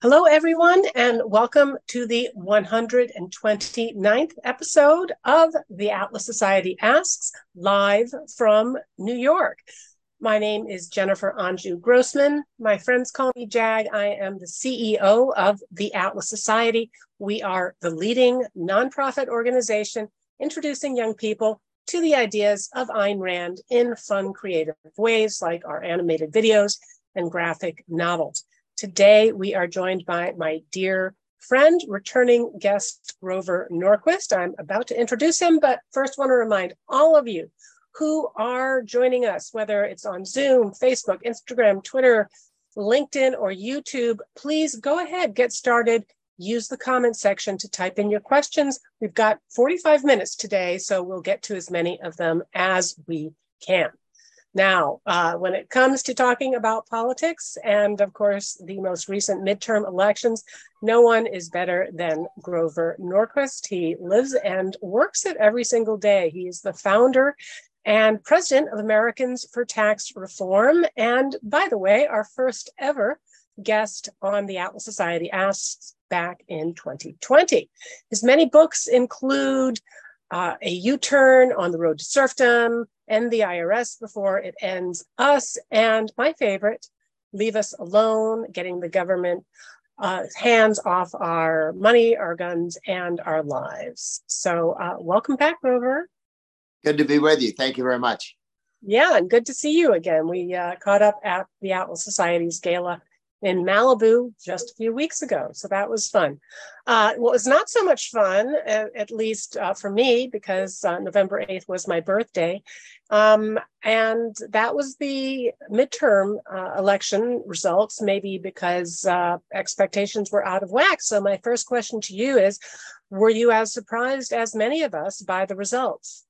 Hello, everyone, and welcome to the 129th episode of the Atlas Society Asks, live from New York. My name is Jennifer Anju Grossman. My friends call me Jag. I am the CEO of the Atlas Society. We are the leading nonprofit organization introducing young people to the ideas of Ayn Rand in fun, creative ways like our animated videos and graphic novels. Today, we are joined by my dear friend, returning guest Grover Norquist. I'm about to introduce him, but first want to remind all of you who are joining us, whether it's on Zoom, Facebook, Instagram, Twitter, LinkedIn, or YouTube, please go ahead, get started. Use the comment section to type in your questions. We've got 45 minutes today, so we'll get to as many of them as we can. Now, uh, when it comes to talking about politics and, of course, the most recent midterm elections, no one is better than Grover Norquist. He lives and works it every single day. He is the founder and president of Americans for Tax Reform. And by the way, our first ever guest on the Atlas Society Asks back in 2020. His many books include uh, A U Turn on the Road to Serfdom, end the IRS before it ends us. And my favorite, leave us alone, getting the government uh, hands off our money, our guns, and our lives. So, uh, welcome back, Grover. Good to be with you. Thank you very much. Yeah, and good to see you again. We uh, caught up at the Atlas Society's gala in Malibu just a few weeks ago. So that was fun. Uh, well, it was not so much fun, at, at least uh, for me, because uh, November 8th was my birthday. Um, and that was the midterm uh, election results, maybe because uh, expectations were out of whack. So, my first question to you is Were you as surprised as many of us by the results?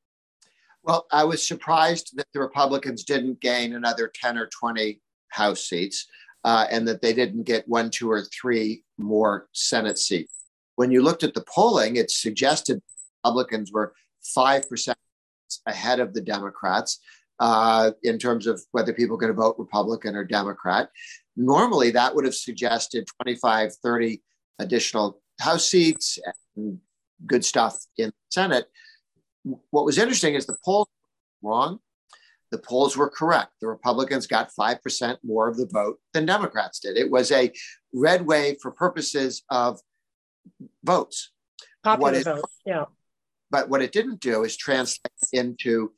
Well, I was surprised that the Republicans didn't gain another 10 or 20 House seats uh, and that they didn't get one, two, or three more Senate seats. When you looked at the polling, it suggested Republicans were 5% ahead of the Democrats uh, in terms of whether people are going to vote Republican or Democrat. Normally, that would have suggested 25, 30 additional House seats and good stuff in the Senate. What was interesting is the poll wrong the polls were correct. The Republicans got 5% more of the vote than Democrats did. It was a red wave for purposes of votes. Popular vote, yeah. But what it didn't do is translate into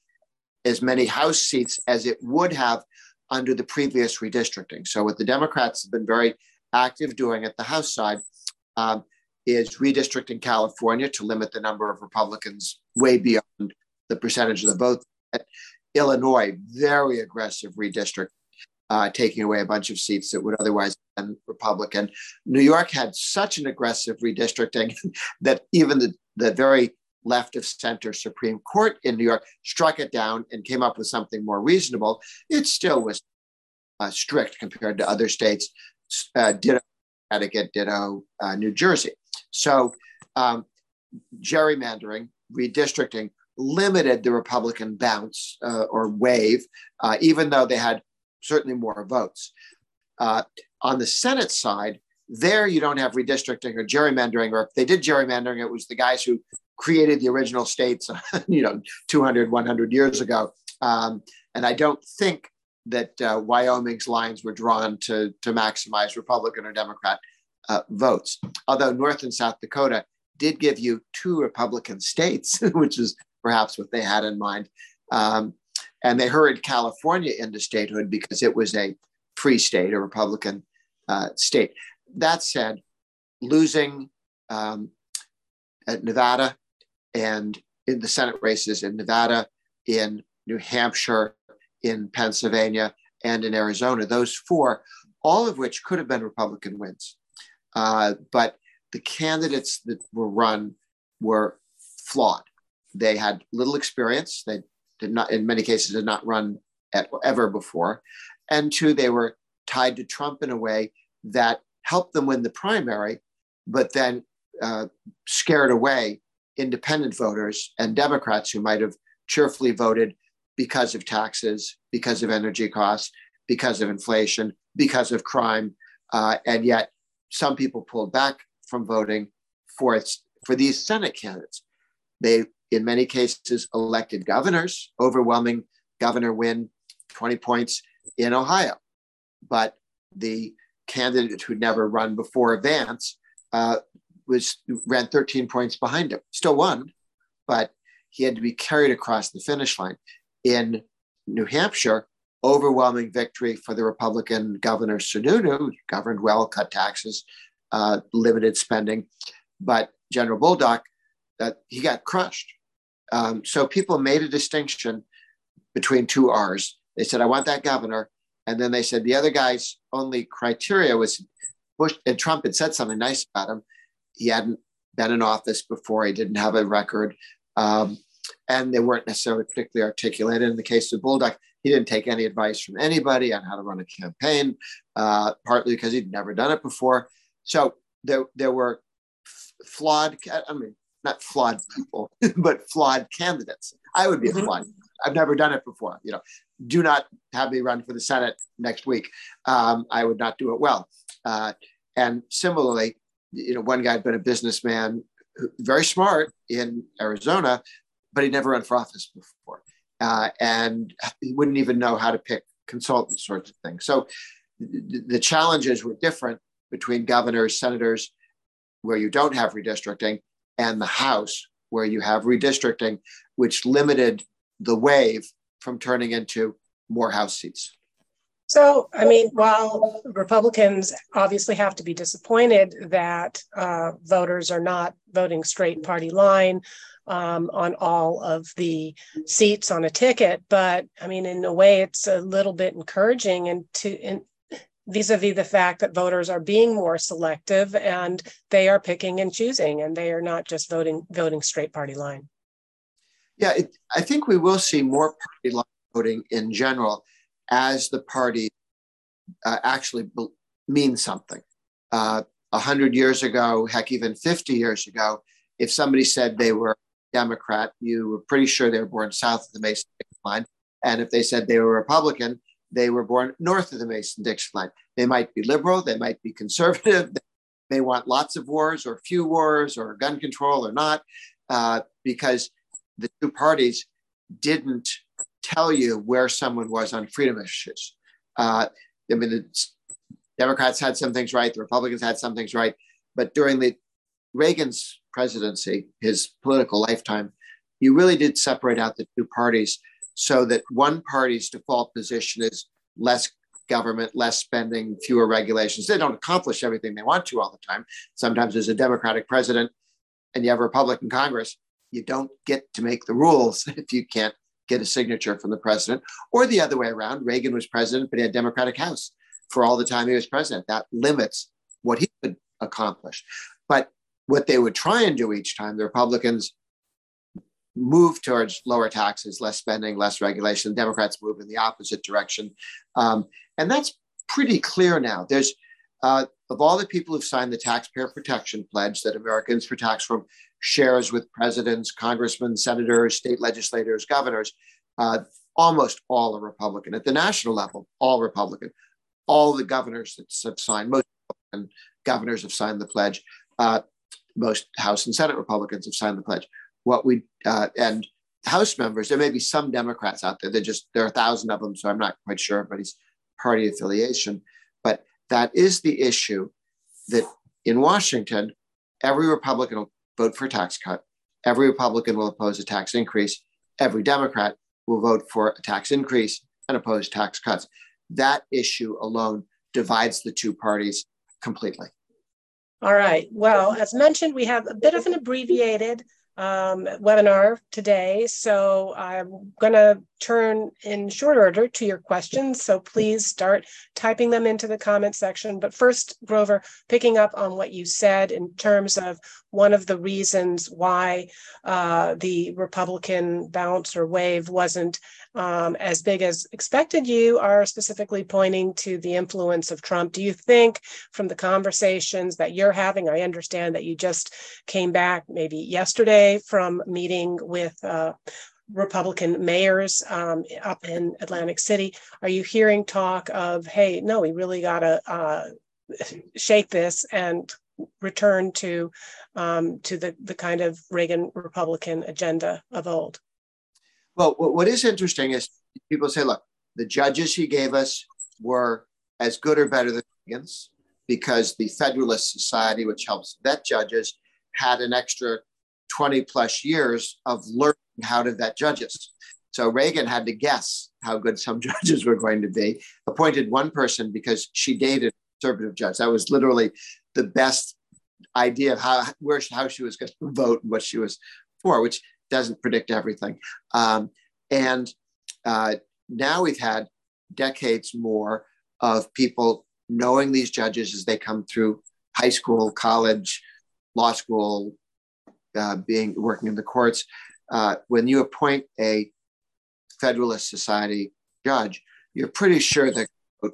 as many House seats as it would have under the previous redistricting. So, what the Democrats have been very active doing at the House side um, is redistricting California to limit the number of Republicans way beyond the percentage of the vote Illinois, very aggressive redistrict, uh, taking away a bunch of seats that would otherwise have been Republican. New York had such an aggressive redistricting that even the, the very left of center Supreme Court in New York struck it down and came up with something more reasonable. It still was uh, strict compared to other states. Uh, ditto Connecticut, ditto uh, New Jersey. So um, gerrymandering, redistricting limited the Republican bounce uh, or wave, uh, even though they had certainly more votes. Uh, on the Senate side, there you don't have redistricting or gerrymandering, or if they did gerrymandering, it was the guys who created the original states, you know, 200, 100 years ago. Um, and I don't think that uh, Wyoming's lines were drawn to, to maximize Republican or Democrat uh, votes. Although North and South Dakota did give you two Republican states, which is perhaps what they had in mind. Um, and they hurried California into statehood because it was a free state, a Republican uh, state. That said, losing um, at Nevada and in the Senate races in Nevada, in New Hampshire, in Pennsylvania, and in Arizona, those four, all of which could have been Republican wins. Uh, but the candidates that were run were flawed. They had little experience. They did not, in many cases, did not run at, ever before. And two, they were tied to Trump in a way that helped them win the primary, but then uh, scared away independent voters and Democrats who might have cheerfully voted because of taxes, because of energy costs, because of inflation, because of crime. Uh, and yet some people pulled back from voting for for these Senate candidates. They, in many cases, elected governors, overwhelming governor win, 20 points in Ohio. But the candidate who'd never run before Vance uh, was ran 13 points behind him. Still won, but he had to be carried across the finish line. In New Hampshire, overwhelming victory for the Republican governor Sununu, governed well, cut taxes, uh, limited spending, but General Bolduc, that he got crushed. Um, so people made a distinction between two R's. They said, "I want that governor," and then they said the other guy's only criteria was Bush and Trump had said something nice about him. He hadn't been in office before. He didn't have a record. Um, and they weren't necessarily particularly articulated. In the case of Bolduc, he didn't take any advice from anybody on how to run a campaign, uh, partly because he'd never done it before. So there, there were flawed, I mean, not flawed people, but flawed candidates. I would be mm-hmm. a flawed. I've never done it before. You know, do not have me run for the Senate next week. Um, I would not do it well. Uh, and similarly, you know, one guy had been a businessman, very smart in Arizona, but he'd never run for office before. Uh, and he wouldn't even know how to pick consultants, sorts of things. So the, the challenges were different between governors, senators, where you don't have redistricting, and the House, where you have redistricting, which limited the wave from turning into more House seats. So, I mean, while Republicans obviously have to be disappointed that uh, voters are not voting straight party line um, on all of the seats on a ticket, but I mean, in a way, it's a little bit encouraging and to in, vis-a-vis the fact that voters are being more selective and they are picking and choosing, and they are not just voting voting straight party line. Yeah, it, I think we will see more party line voting in general as the party uh, actually be- means something. Uh, a uh, hundred years ago, heck, even 50 years ago, if somebody said they were Democrat, you were pretty sure they were born south of the Mason-Dixon line. And if they said they were Republican, they were born north of the Mason-Dixon line. They might be liberal, they might be conservative, they want lots of wars or few wars or gun control or not, uh, because the two parties didn't tell you where someone was on freedom issues. Uh, I mean, the Democrats had some things right, the Republicans had some things right, but during the Reagan's presidency, his political lifetime, you really did separate out the two parties so that one party's default position is less government, less spending, fewer regulations. They don't accomplish everything they want to all the time. Sometimes there's a Democratic president and you have a Republican Congress. You don't get to make the rules if you can't get a signature from the president, or the other way around. Reagan was president, but he had Democratic House for all the time he was president. That limits what he could accomplish. But what they would try and do each time, the Republicans move towards lower taxes, less spending, less regulation. Democrats move in the opposite direction. Um, and that's pretty clear now. There's, uh, of all the people who've signed the Taxpayer Protection Pledge that Americans for Tax Reform shares with presidents, congressmen, senators, state legislators, governors, uh, almost all are Republican. At the national level, all Republican. All the governors that have signed, most governors have signed the pledge. Uh, most House and Senate Republicans have signed the pledge. What we uh, and House members, there may be some Democrats out there. They're just there are a thousand of them, so I'm not quite sure everybody's party affiliation. But that is the issue that in Washington, every Republican will vote for a tax cut. Every Republican will oppose a tax increase. Every Democrat will vote for a tax increase and oppose tax cuts. That issue alone divides the two parties completely. All right. Well, as mentioned, we have a bit of an abbreviated um, webinar today. So I'm going to turn in short order to your questions. So please start typing them into the comment section. But first, Grover, picking up on what you said in terms of one of the reasons why uh, the Republican bounce or wave wasn't um, as big as expected, you are specifically pointing to the influence of Trump. Do you think, from the conversations that you're having, I understand that you just came back maybe yesterday from meeting with uh, Republican mayors um, up in Atlantic City. Are you hearing talk of, hey, no, we really got to uh, shake this and return to um, to the the kind of Reagan Republican agenda of old. Well, what is interesting is people say, look, the judges he gave us were as good or better than Reagan's because the Federalist Society, which helps vet judges, had an extra 20 plus years of learning how to vet judges. So Reagan had to guess how good some judges were going to be, appointed one person because she dated conservative judge. That was literally the best idea of how, where, how she was going to vote and what she was for, which doesn't predict everything. Um, and uh, now we've had decades more of people knowing these judges as they come through high school, college, law school, uh, being working in the courts. Uh, when you appoint a Federalist Society judge, you're pretty sure that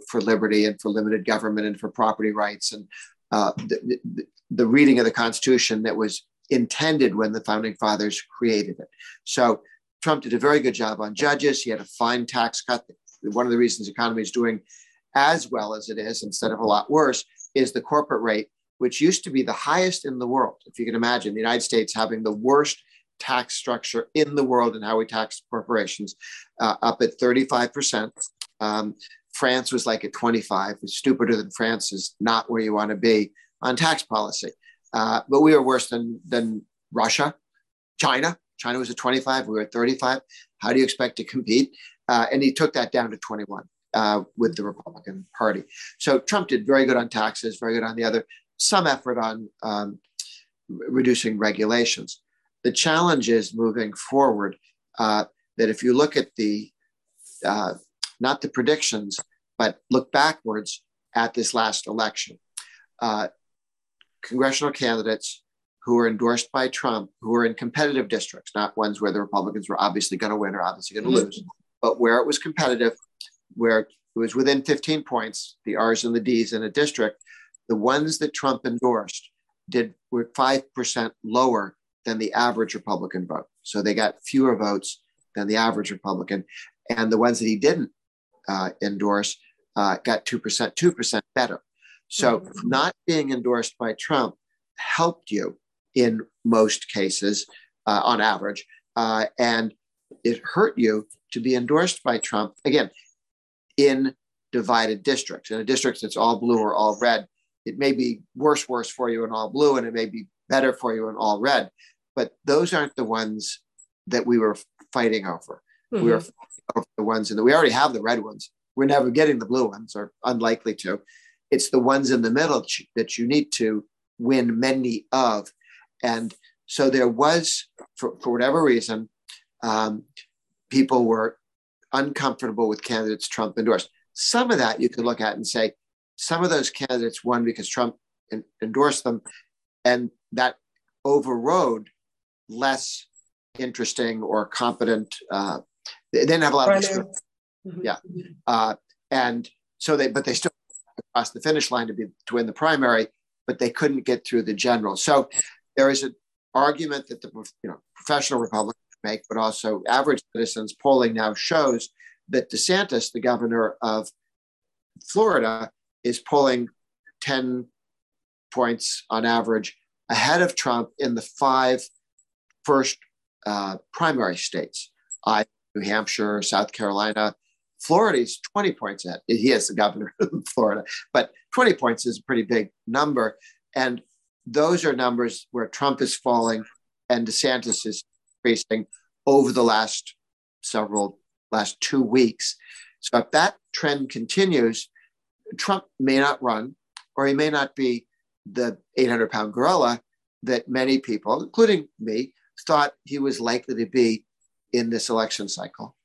for liberty and for limited government and for property rights and uh, the, the, the, reading of the Constitution that was intended when the founding fathers created it. So Trump did a very good job on judges. He had a fine tax cut. One of the reasons the economy is doing as well as it is instead of a lot worse is the corporate rate, which used to be the highest in the world. If you can imagine the United States having the worst tax structure in the world and how we tax corporations, uh, up at 35%. Um, France was like at 25. It's stupider than France is not where you want to be on tax policy. Uh, but we were worse than, than Russia, China. China was at 25. We were at 35. How do you expect to compete? Uh, and he took that down to 21 uh, with the Republican Party. So Trump did very good on taxes, very good on the other, some effort on um, reducing regulations. The challenge is moving forward uh, that if you look at the, uh, not the predictions, but look backwards at this last election, uh, congressional candidates who were endorsed by Trump, who were in competitive districts, not ones where the Republicans were obviously going to win or obviously going to mm-hmm. lose, but where it was competitive, where it was within 15 points, the R's and the D's in a district, the ones that Trump endorsed did were 5% lower than the average Republican vote. So they got fewer votes than the average Republican. And the ones that he didn't uh, endorse uh, got 2%, 2% better. So mm-hmm. not being endorsed by Trump helped you in most cases uh, on average. Uh, and it hurt you to be endorsed by Trump, again, in divided districts. In a district that's all blue or all red, it may be worse, worse for you in all blue, and it may be better for you in all red but those aren't the ones that we were fighting over. Mm-hmm. We were over the ones and we already have the red ones. We're never getting the blue ones, or unlikely to. It's the ones in the middle that you need to win many of. And so there was, for, for whatever reason, um, people were uncomfortable with candidates Trump endorsed. Some of that you could look at and say, some of those candidates won because Trump in, endorsed them, and that overrode less interesting or competent. Uh, they didn't have a lot of experience. Mm-hmm. Yeah, uh, and so they, but they still crossed the finish line to be to win the primary, but they couldn't get through the general. So there is an argument that the you know professional Republicans make, but also average citizens polling now shows that DeSantis, the governor of Florida, is polling 10 points on average ahead of Trump in the five first uh, primary states I, New Hampshire, South Carolina. Florida is 20 points ahead. He is the governor of Florida, but 20 points is a pretty big number. And those are numbers where Trump is falling and DeSantis is increasing over the last several, last two weeks. So if that trend continues, Trump may not run, or he may not be the 800 pound gorilla that many people, including me, thought he was likely to be in this election cycle.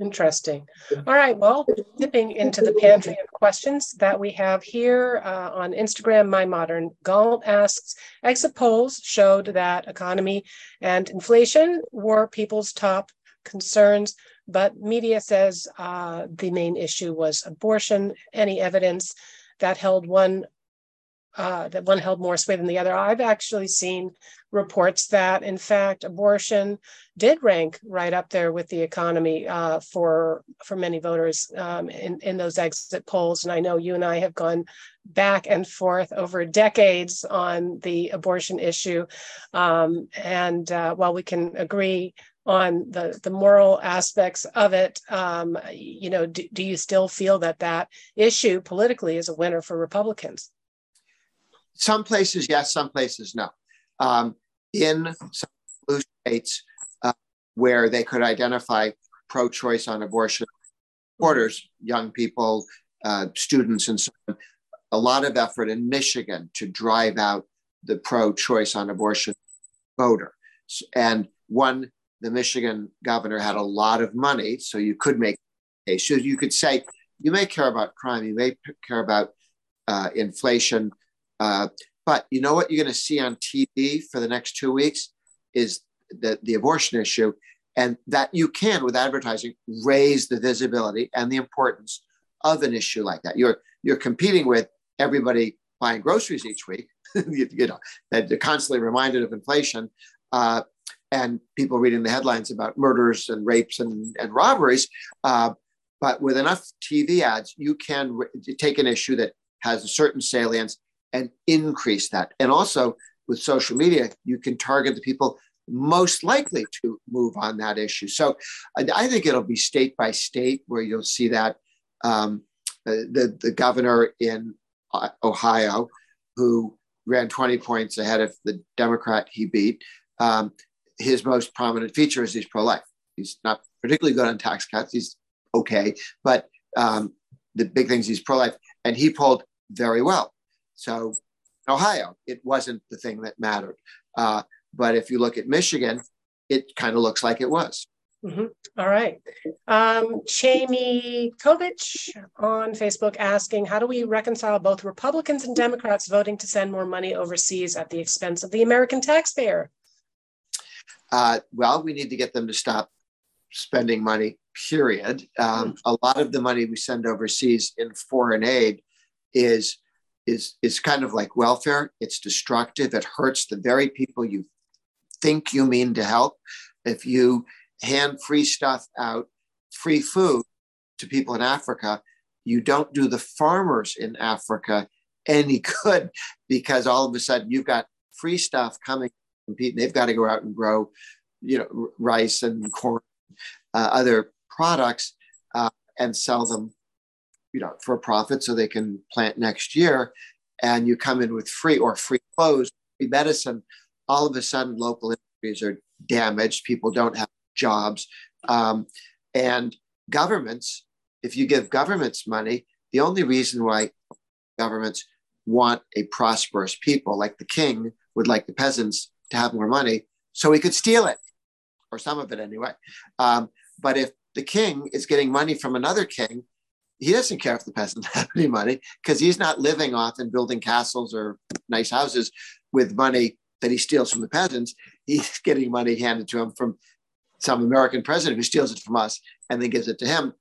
Interesting. All right. Well, dipping into the pantry of questions that we have here uh, on Instagram, My Modern Galt asks Exit polls showed that economy and inflation were people's top concerns, but media says uh, the main issue was abortion. Any evidence that held one uh, that one held more sway than the other. I've actually seen reports that, in fact, abortion did rank right up there with the economy uh, for for many voters um, in in those exit polls. And I know you and I have gone back and forth over decades on the abortion issue. Um, and uh, while we can agree on the the moral aspects of it, um, you know, do, do you still feel that that issue politically is a winner for Republicans? Some places, yes. Some places, no. Um, in some blue states uh, where they could identify pro-choice on abortion supporters, young people, uh, students, and so on, a lot of effort in Michigan to drive out the pro-choice on abortion voter. And one, the Michigan governor had a lot of money, so you could make a case. So you could say you may care about crime, you may care about uh, inflation, uh, but you know what you're going to see on TV for the next two weeks is the, the abortion issue, and that you can, with advertising, raise the visibility and the importance of an issue like that. You're you're competing with everybody buying groceries each week. you, you, know, they're constantly reminded of inflation, uh, and people reading the headlines about murders and rapes and, and robberies. Uh, but with enough TV ads, you can re- take an issue that has a certain salience and increase that. And also with social media, you can target the people most likely to move on that issue. So I think it'll be state by state where you'll see that. Um, the, the governor in uh, Ohio, who ran 20 points ahead of the Democrat he beat, um, his most prominent feature is he's pro life. He's not particularly good on tax cuts. He's okay, but um, the big things he's pro life. And he polled very well. So, Ohio, it wasn't the thing that mattered. Uh, but if you look at Michigan, it kind of looks like it was. Mm-hmm. All right. Um, Chamie Kovich on Facebook asking, how do we reconcile both Republicans and Democrats voting to send more money overseas at the expense of the American taxpayer? Uh, well, we need to get them to stop spending money, period. Um, mm-hmm. A lot of the money we send overseas in foreign aid is is is kind of like welfare. It's destructive. It hurts the very people you think you mean to help. If you hand free stuff out, free food to people in Africa, you don't do the farmers in Africa any good because all of a sudden you've got free stuff coming compete. They've got to go out and grow, you know, rice and corn, uh, other products, uh, and sell them you know, for a profit so they can plant next year. And you come in with free or free clothes, free medicine. All of a sudden, local industries are damaged. People don't have jobs. Um, and governments, if you give governments money, the only reason why governments want a prosperous people like the king would like the peasants to have more money so he could steal it or some of it anyway. Um, but if the king is getting money from another king, he doesn't care if the peasants have any money because he's not living off and building castles or nice houses with money that he steals from the peasants. He's getting money handed to him from some American president who steals it from us and then gives it to him.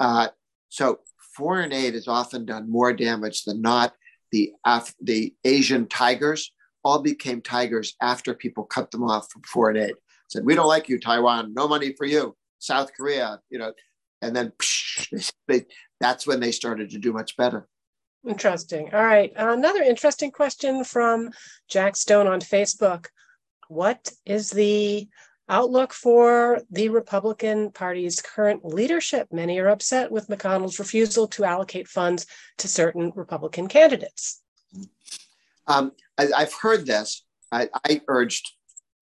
Uh, so foreign aid has often done more damage than not. The Af- the Asian tigers all became tigers after people cut them off from foreign aid. Said, "We don't like you, Taiwan. No money for you." South Korea, you know, and then psh, they, that's when they started to do much better. Interesting. All right. Another interesting question from Jack Stone on Facebook. What is the outlook for the Republican Party's current leadership? Many are upset with McConnell's refusal to allocate funds to certain Republican candidates. Um, I, have heard this. I, I urged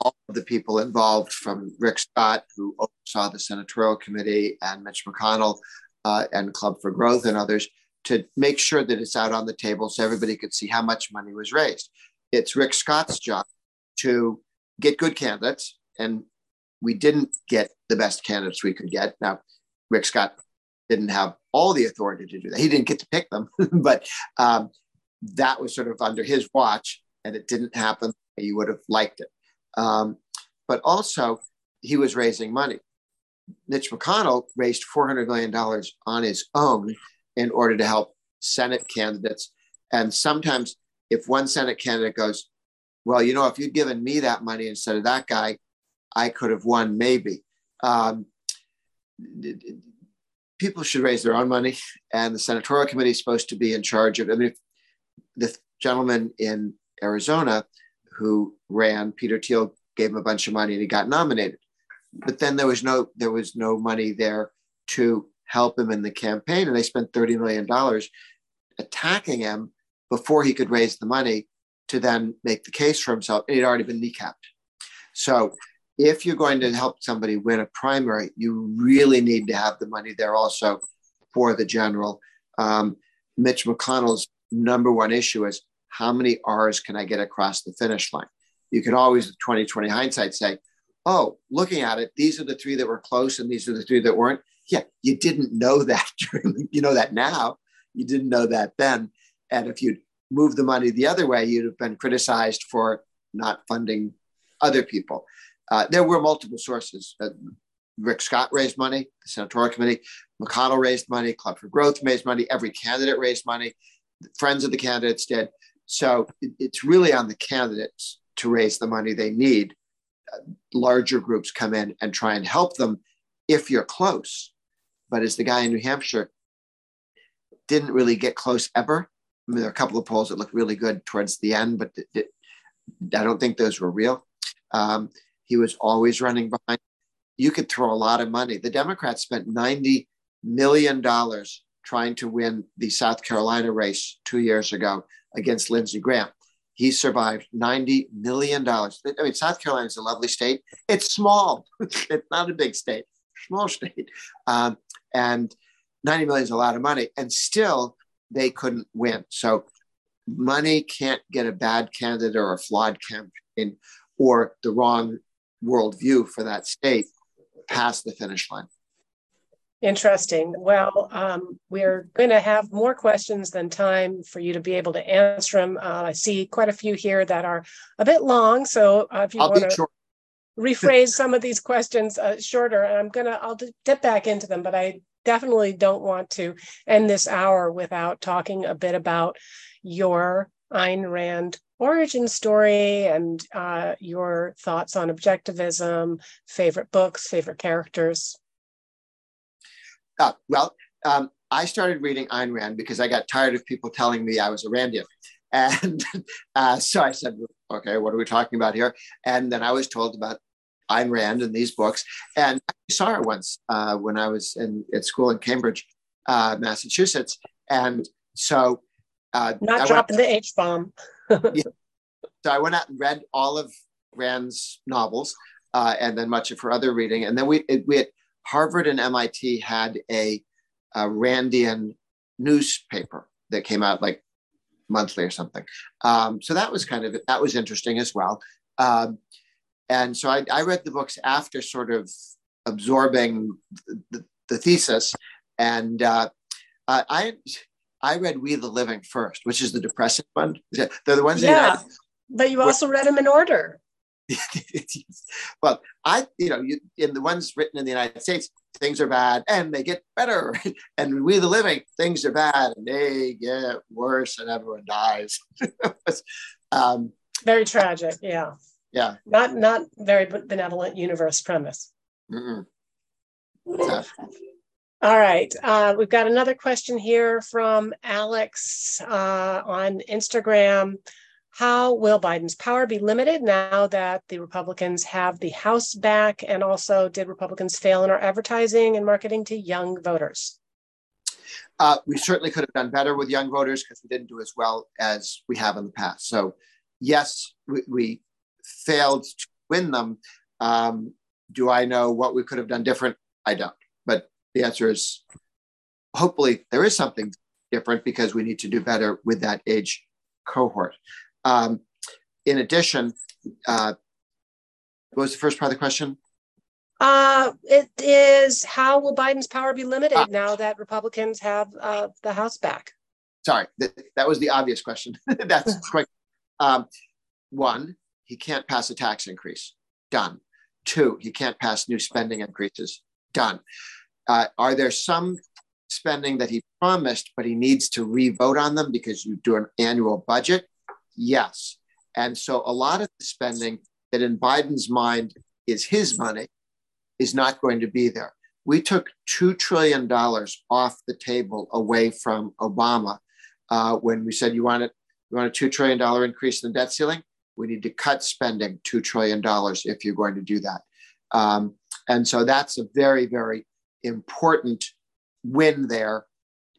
all of the people involved from Rick Scott, who oversaw the senatorial committee, and Mitch McConnell uh, and Club for Growth and others to make sure that it's out on the table so everybody could see how much money was raised. It's Rick Scott's job to get good candidates, and we didn't get the best candidates we could get. Now, Rick Scott didn't have all the authority to do that. He didn't get to pick them, but um, that was sort of under his watch, and it didn't happen. You would have liked it. Um, but also, he was raising money. Mitch McConnell raised $400 million on his own in order to help Senate candidates. And sometimes if one Senate candidate goes, well, you know, if you'd given me that money instead of that guy, I could have won maybe. Um, people should raise their own money, and the senatorial committee is supposed to be in charge of. I mean, the gentleman in Arizona who ran, Peter Thiel, gave him a bunch of money and he got nominated. But then there was no there was no money there to help him in the campaign, and they spent thirty million dollars attacking him before he could raise the money to then make the case for himself. He'd already been kneecapped. So if you're going to help somebody win a primary, you really need to have the money there also for the general. Um, Mitch McConnell's number one issue is how many R's can I get across the finish line? You can always, with 2020 hindsight, say, oh, looking at it, these are the three that were close and these are the three that weren't. Yeah, you didn't know that you know that now. You didn't know that then. And if you'd moved the money the other way, you'd have been criticized for not funding other people. Uh, there were multiple sources. Uh, Rick Scott raised money, the Senatorial Committee. McConnell raised money. Club for Growth raised money. Every candidate raised money. Friends of the candidates did. So it, it's really on the candidates to raise the money they need. Larger groups come in and try and help them if you're close. But as the guy in New Hampshire didn't really get close ever. I mean, there are a couple of polls that look really good towards the end, but I don't think those were real. Um, he was always running behind. You could throw a lot of money. The Democrats spent $90 million trying to win the South Carolina race two years ago against Lindsey Graham. He survived $90 million. I mean, South Carolina is a lovely state. It's small, it's not a big state, small state. Um, and 90 million is a lot of money. And still, they couldn't win. So money can't get a bad candidate or a flawed campaign or the wrong worldview for that state past the finish line. Interesting. Well, um, we're going to have more questions than time for you to be able to answer them. Uh, I see quite a few here that are a bit long. So uh, if you want to rephrase some of these questions uh, shorter, I'm going to, I'll dip back into them, but I definitely don't want to end this hour without talking a bit about your Ayn Rand origin story and uh, your thoughts on objectivism, favorite books, favorite characters. Uh, well, um, I started reading Ayn Rand because I got tired of people telling me I was a Randian. And uh, so I said, okay, what are we talking about here? And then I was told about Ayn Rand and these books. And I saw her once uh, when I was in, at school in Cambridge, uh, Massachusetts. And so uh, Not I dropping went, the H bomb. yeah. So I went out and read all of Rand's novels uh, and then much of her other reading. And then we, we at Harvard and MIT had a, a Randian newspaper that came out like monthly or something. Um, so that was kind of, that was interesting as well. Um, and so I, I, read the books after sort of absorbing the, the thesis. And uh, I, I read We the Living first, which is the depressing one. They're the ones yeah, that but you also read them in order. well, I, you know, you, in the ones written in the United States, things are bad and they get better. and We the Living, things are bad and they get worse and everyone dies. um, very tragic. Yeah. Yeah. Not not very benevolent universe premise. All right. Uh, we've got another question here from Alex uh, on Instagram. How will Biden's power be limited now that the Republicans have the House back? And also, did Republicans fail in our advertising and marketing to young voters? Uh, we certainly could have done better with young voters because we didn't do as well as we have in the past. So, yes, we, we failed to win them. Um, do I know what we could have done different? I don't. But the answer is hopefully there is something different because we need to do better with that age cohort. Um, in addition, uh, what was the first part of the question? Uh, it is how will Biden's power be limited ah. now that Republicans have uh, the House back? Sorry, that, that was the obvious question. That's quick. Um, one, he can't pass a tax increase. Done. Two, he can't pass new spending increases. Done. Uh, are there some spending that he promised, but he needs to re-vote on them because you do an annual budget? Yes. And so a lot of the spending that in Biden's mind is his money is not going to be there. We took $2 trillion off the table away from Obama uh, when we said, you want, it, you want a $2 trillion increase in the debt ceiling? We need to cut spending $2 trillion if you're going to do that. Um, and so that's a very, very important win there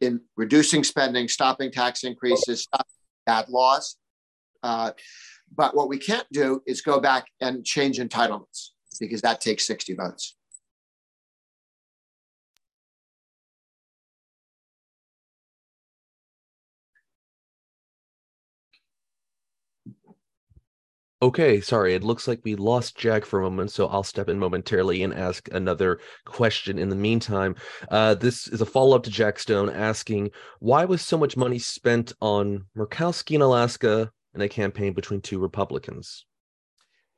in reducing spending, stopping tax increases, stopping bad laws. Uh, but what we can't do is go back and change entitlements because that takes 60 votes. Okay, sorry. It looks like we lost Jack for a moment, so I'll step in momentarily and ask another question in the meantime. Uh, this is a follow up to Jack Stone asking why was so much money spent on Murkowski in Alaska in a campaign between two Republicans?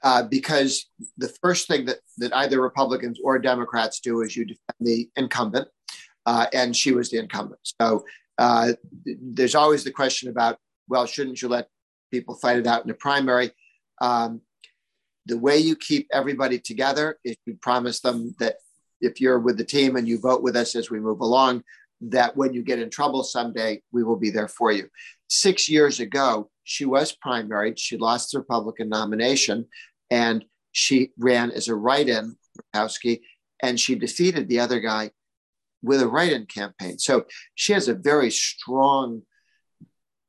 Uh, because the first thing that, that either Republicans or Democrats do is you defend the incumbent, uh, and she was the incumbent. So uh, there's always the question about, well, shouldn't you let people fight it out in a primary? Um, the way you keep everybody together is you promise them that if you're with the team and you vote with us as we move along, that when you get in trouble someday, we will be there for you. Six years ago, she was primaried. She lost the Republican nomination and she ran as a write in, Murkowski, and she defeated the other guy with a write in campaign. So she has a very strong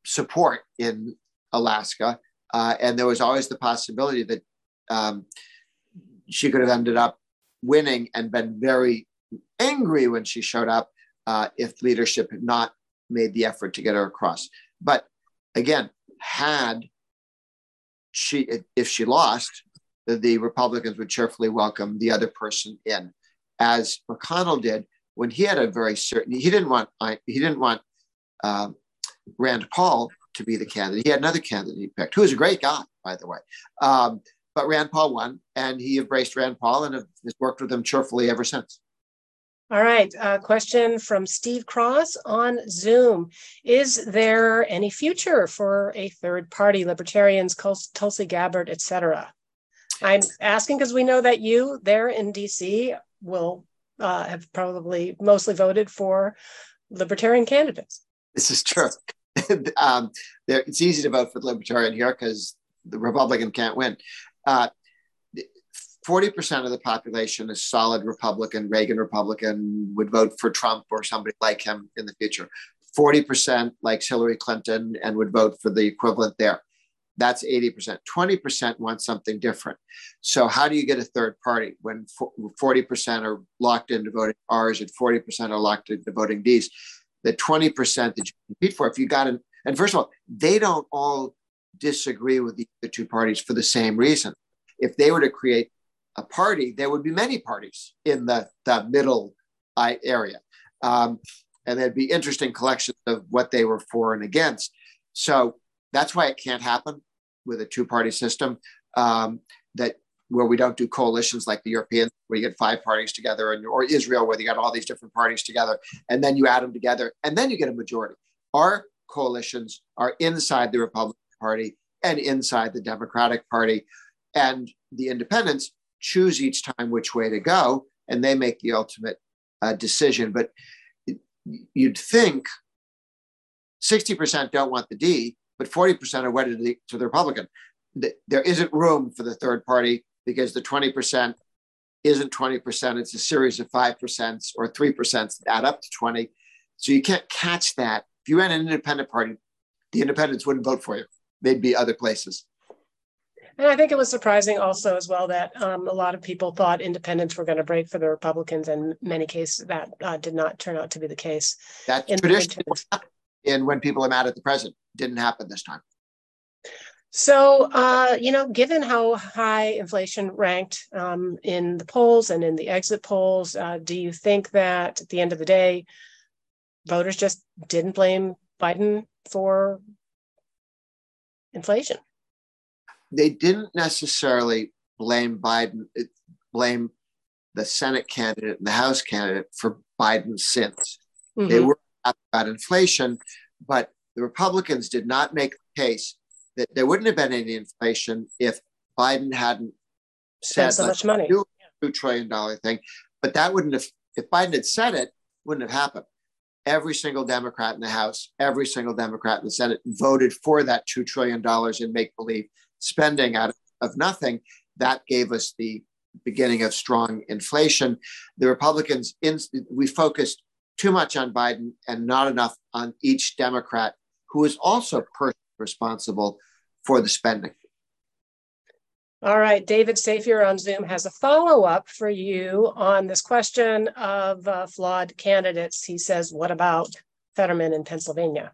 support in Alaska. Uh, and there was always the possibility that um, she could have ended up winning and been very angry when she showed up uh, if leadership had not made the effort to get her across. But again, had she, if she lost, the, Republicans would cheerfully welcome the other person in, as McConnell did when he had a very certain. He didn't want he didn't want uh, Rand Paul to be the candidate. He had another candidate he picked, who is a great guy, by the way. Um, but Rand Paul won, and he embraced Rand Paul and has worked with him cheerfully ever since. All right. A question from Steve Cross on Zoom. Is there any future for a third party, libertarians, Tulsi Gabbard, et cetera? I'm asking because we know that you there in DC will uh, have probably mostly voted for libertarian candidates. This is true. um, it's easy to vote for the libertarian here because the Republican can't win. Uh, 40% of the population is solid Republican, Reagan Republican, would vote for Trump or somebody like him in the future. 40% likes Hillary Clinton and would vote for the equivalent there. That's 80%. 20% want something different. So, how do you get a third party when 40% are locked into voting R's and 40% are locked into voting D's? The 20% that you compete for, if you got an, and first of all, they don't all disagree with the two parties for the same reason. If they were to create a party, there would be many parties in the, the middle area. Um, and there'd be interesting collections of what they were for and against. So that's why it can't happen with a two-party system. Um, that where we don't do coalitions like the Europeans, where you get five parties together, and or Israel, where you got all these different parties together, and then you add them together, and then you get a majority. Our coalitions are inside the Republican Party and inside the Democratic Party, and the independents choose each time which way to go, and they make the ultimate uh, decision. But you'd think 60% don't want the D, but 40% are wedded to the, to the Republican. There isn't room for the third party because the 20% isn't 20%. It's a series of 5% or 3% that add up to 20. So you can't catch that. If you ran an independent party, the independents wouldn't vote for you. They'd be other places. And I think it was surprising also as well that um, a lot of people thought independents were going to break for the Republicans, and in many cases that uh, did not turn out to be the case. That traditionally in when people are mad at the president. Didn't happen this time. So, uh, you know, given how high inflation ranked um, in the polls and in the exit polls, uh, do you think that at the end of the day, voters just didn't blame Biden for inflation? They didn't necessarily blame Biden, blame the Senate candidate and the House candidate for Biden's sins. Mm-hmm. They were about inflation, but the Republicans did not make the case that there wouldn't have been any inflation if Biden hadn't said so much money. Two trillion dollar thing. But that wouldn't have if Biden had said it, wouldn't have happened. Every single Democrat in the House, every single Democrat in the Senate voted for that $2 trillion in make believe spending out of nothing. That gave us the beginning of strong inflation. The Republicans, in, we focused too much on Biden and not enough on each Democrat who is also personally responsible for the spending. All right, David Safier on Zoom has a follow up for you on this question of uh, flawed candidates. He says, What about Fetterman in Pennsylvania?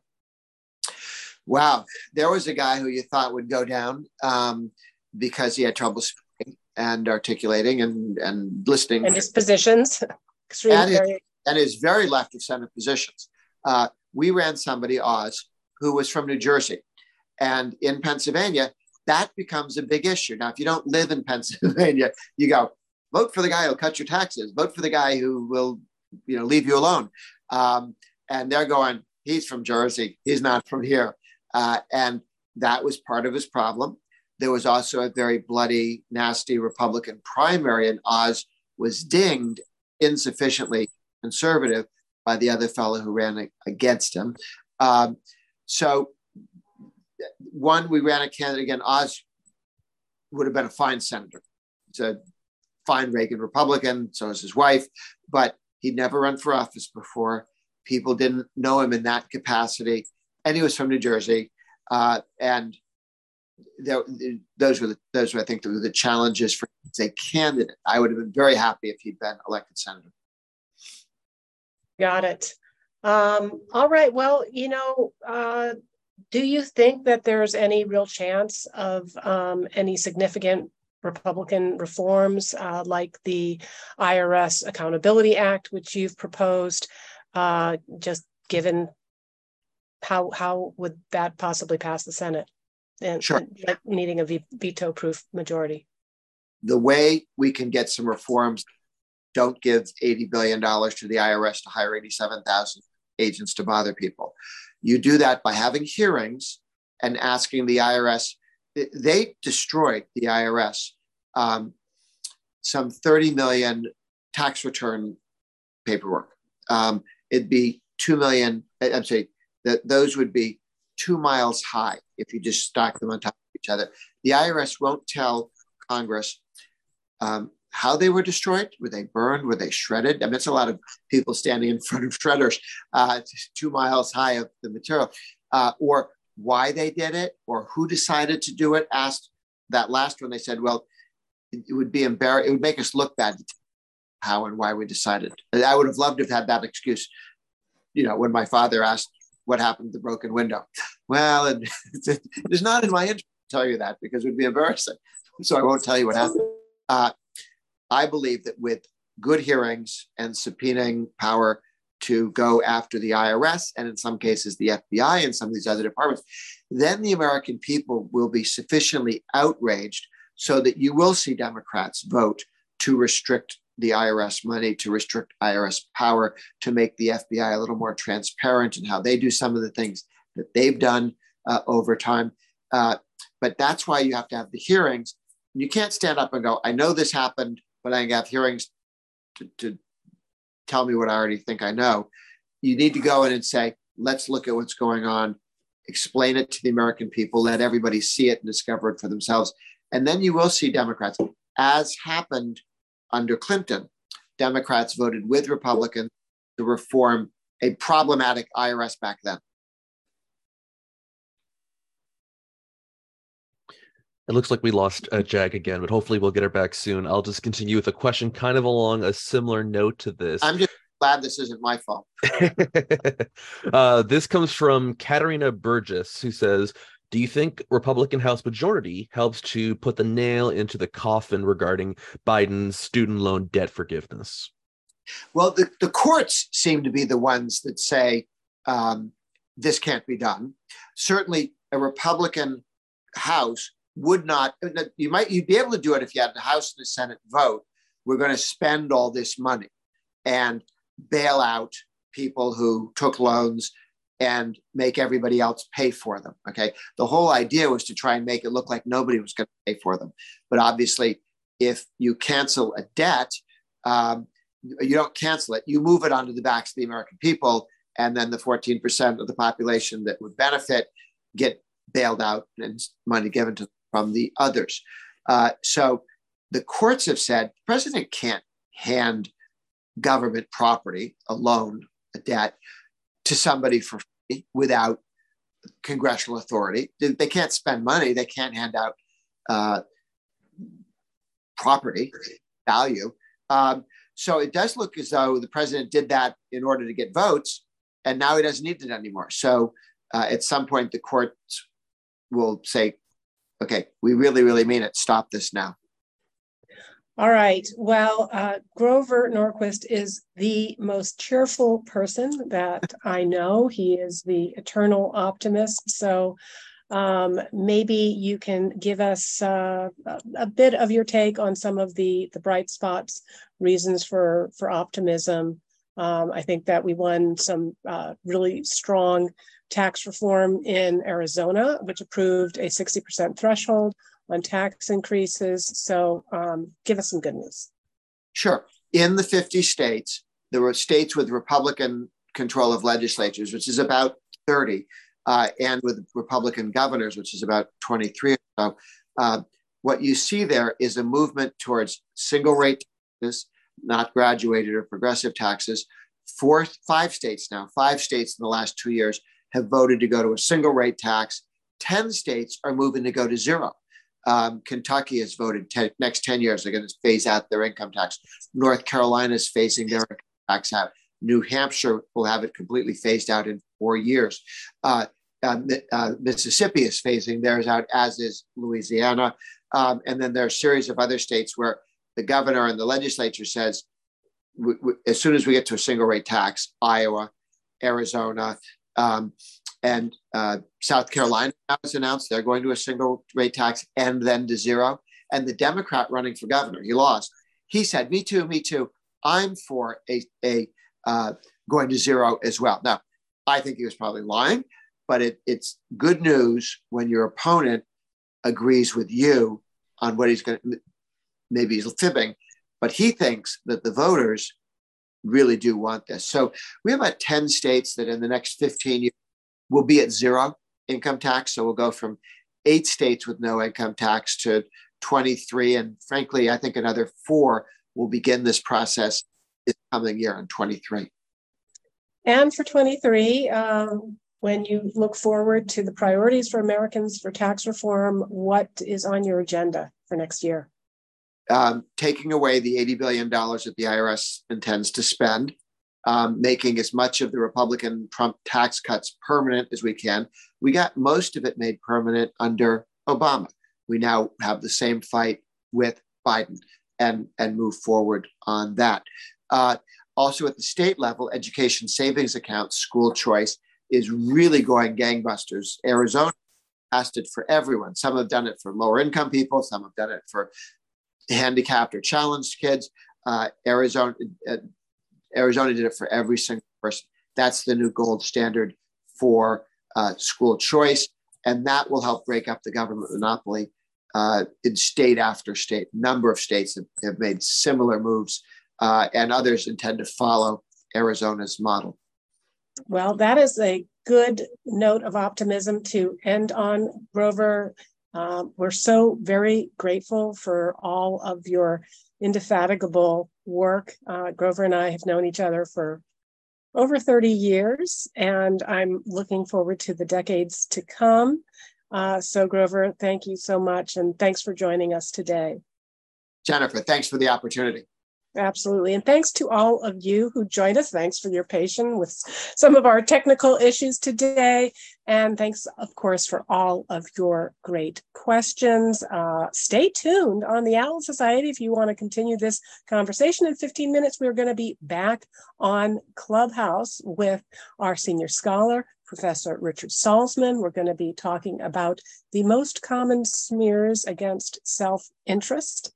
Wow, there was a guy who you thought would go down um, because he had trouble speaking and articulating and, and listening. And his positions. and, his, and his very left of center positions. Uh, we ran somebody, Oz, who was from New Jersey. And in Pennsylvania, that becomes a big issue. Now, if you don't live in Pennsylvania, you go, vote for the guy who'll cut your taxes, vote for the guy who will, you know, leave you alone. Um, and they're going, he's from Jersey, he's not from here. Uh, and that was part of his problem. There was also a very bloody, nasty Republican primary, and Oz was dinged insufficiently conservative by the other fellow who ran against him. Um, so, one, we ran a candidate again. Oz would have been a fine senator. He's a fine Reagan Republican, so is his wife, but he'd never run for office before. People didn't know him in that capacity, and he was from New Jersey. Uh, and there, those were the, those were I think were the challenges for a candidate. I would have been very happy if he'd been elected senator. Got it. Um, all right. Well, you know, uh, do you think that there's any real chance of um, any significant Republican reforms uh, like the IRS Accountability Act, which you've proposed, uh, just given how how would that possibly pass the Senate and sure. like needing a veto proof majority? The way we can get some reforms don't give $80 billion to the IRS to hire 87,000 agents to bother people. You do that by having hearings and asking the IRS. They destroyed the IRS um, some 30 million tax return paperwork. Um, it'd be 2 million, I'm sorry, that those would be two miles high if you just stack them on top of each other. The IRS won't tell Congress um, how they were destroyed. Were they burned? Were they shredded? I mean, it's a lot of people standing in front of shredders uh, two miles high of the material, uh, or why they did it, or who decided to do it. Asked that last one, they said, well, it, would be embarrassing. It would make us look bad how and why we decided. I would have loved to have had that excuse. You know, when my father asked what happened to the broken window. Well, it, it's not in my interest to tell you that because it would be embarrassing. So I won't tell you what happened. Uh, I believe that with good hearings and subpoenaing power to go after the IRS and in some cases the FBI and some of these other departments, then the American people will be sufficiently outraged so that you will see Democrats vote to restrict the IRS money, to restrict IRS power, to make the FBI a little more transparent in how they do some of the things that they've done uh, over time. Uh, but that's why you have to have the hearings. You can't stand up and go, I know this happened but I have hearings to, to tell me what I already think I know. You need to go in and say, let's look at what's going on, explain it to the American people, let everybody see it and discover it for themselves. And then you will see Democrats, as happened under Clinton. Democrats voted with Republicans to reform a problematic IRS back then. It looks like we lost uh, Jag again, but hopefully we'll get her back soon. I'll just continue with a question kind of along a similar note to this. I'm just glad this isn't my fault. uh, this comes from Katerina Burgess, who says, do you think Republican House majority helps to put the nail into the coffin regarding Biden's student loan debt forgiveness? Well, the, the courts seem to be the ones that say um, this can't be done. Certainly, a Republican House would not you might you'd be able to do it if you had the house and the senate vote we're going to spend all this money and bail out people who took loans and make everybody else pay for them. Okay. The whole idea was to try and make it look like nobody was going to pay for them. But obviously, if you cancel a debt, um, you don't cancel it, you move it onto the backs of the American people. And then the 14% of the population that would benefit get bailed out and money given to from the others. Uh, so the courts have said the president can't hand government property, a loan, a debt, to somebody for without congressional authority. They can't spend money. They can't hand out uh, property value. Um, so it does look as though the president did that in order to get votes, and now he doesn't need it anymore. So uh, at some point, the courts will say, okay, we really, really mean it. Stop this now. All right. Well, uh, Grover Norquist is the most cheerful person that I know. He is the eternal optimist. So um, maybe you can give us uh, a bit of your take on some of the the bright spots, reasons for for optimism. Um, I think that we won some uh, really strong tax reform in Arizona, which approved a 60% threshold on tax increases. So um, give us some good news. Sure. In the 50 states, there were states with Republican control of legislatures, which is about 30, uh, and with Republican governors, which is about 23 or so. Uh, what you see there is a movement towards single rate taxes, not graduated or progressive taxes. Four, five states now, five states in the last two years have voted to go to a single rate tax. 10 states are moving to go to zero. Um, Kentucky has voted ten, next 10 years, they're going to phase out their income tax. North Carolina is phasing their income tax out. New Hampshire will have it completely phased out in four years. Uh, uh, uh, Mississippi is phasing theirs out, as is Louisiana. Um, and then there are a series of other states where the governor and the legislature says, as soon as we get to a single rate tax, Iowa, Arizona, um, and uh, South Carolina has announced they're going to a single rate tax and then to zero. And the Democrat running for governor, he lost. He said, "Me too, me too. I'm for a, a uh, going to zero as well." Now, I think he was probably lying, but it, it's good news when your opponent agrees with you on what he's going to. Maybe he's fibbing, but he thinks that the voters really do want this. So we have about 10 states that in the next 15 years will be at zero income tax. So we'll go from eight states with no income tax to 23. And frankly, I think another four will begin this process this coming year in 23. And for 23, um, when you look forward to the priorities for Americans for tax reform, what is on your agenda for next year? Um, taking away the $80 billion that the IRS intends to spend, um, making as much of the Republican Trump tax cuts permanent as we can. We got most of it made permanent under Obama. We now have the same fight with Biden and, and move forward on that. Uh, also, at the state level, education savings accounts, school choice is really going gangbusters. Arizona passed it for everyone. Some have done it for lower income people, some have done it for handicapped or challenged kids. Uh, Arizona, uh, Arizona did it for every single person. That's the new gold standard for uh, school choice. And that will help break up the government monopoly uh, in state after state. Number of states have, have made similar moves, uh, and others intend to follow Arizona's model. Well, that is a good note of optimism to end on, Grover. Um, we're so very grateful for all of your indefatigable work. Uh, Grover and I have known each other for over 30 years, and I'm looking forward to the decades to come. Uh, so, Grover, thank you so much, and thanks for joining us today. Jennifer, thanks for the opportunity. Absolutely. And thanks to all of you who joined us. Thanks for your patience with some of our technical issues today. And thanks, of course, for all of your great questions. Uh, stay tuned on the Owl Society if you want to continue this conversation. In 15 minutes, we're going to be back on Clubhouse with our senior scholar, Professor Richard Salsman. We're going to be talking about the most common smears against self interest.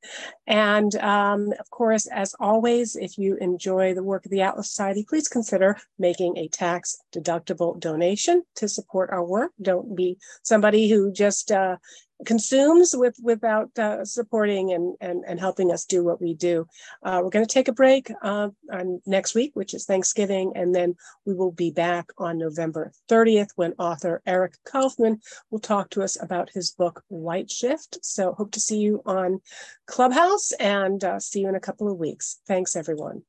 And um, of course, as always, if you enjoy the work of the Atlas Society, please consider making a tax deductible donation to support our work. Don't be somebody who just uh, consumes with without uh, supporting and, and and helping us do what we do. Uh, we're going to take a break uh, on next week, which is Thanksgiving, and then we will be back on November 30th when author Eric Kaufmann will talk to us about his book Whiteshift. So hope to see you on Clubhouse and uh, see you in a couple of weeks. Thanks, everyone.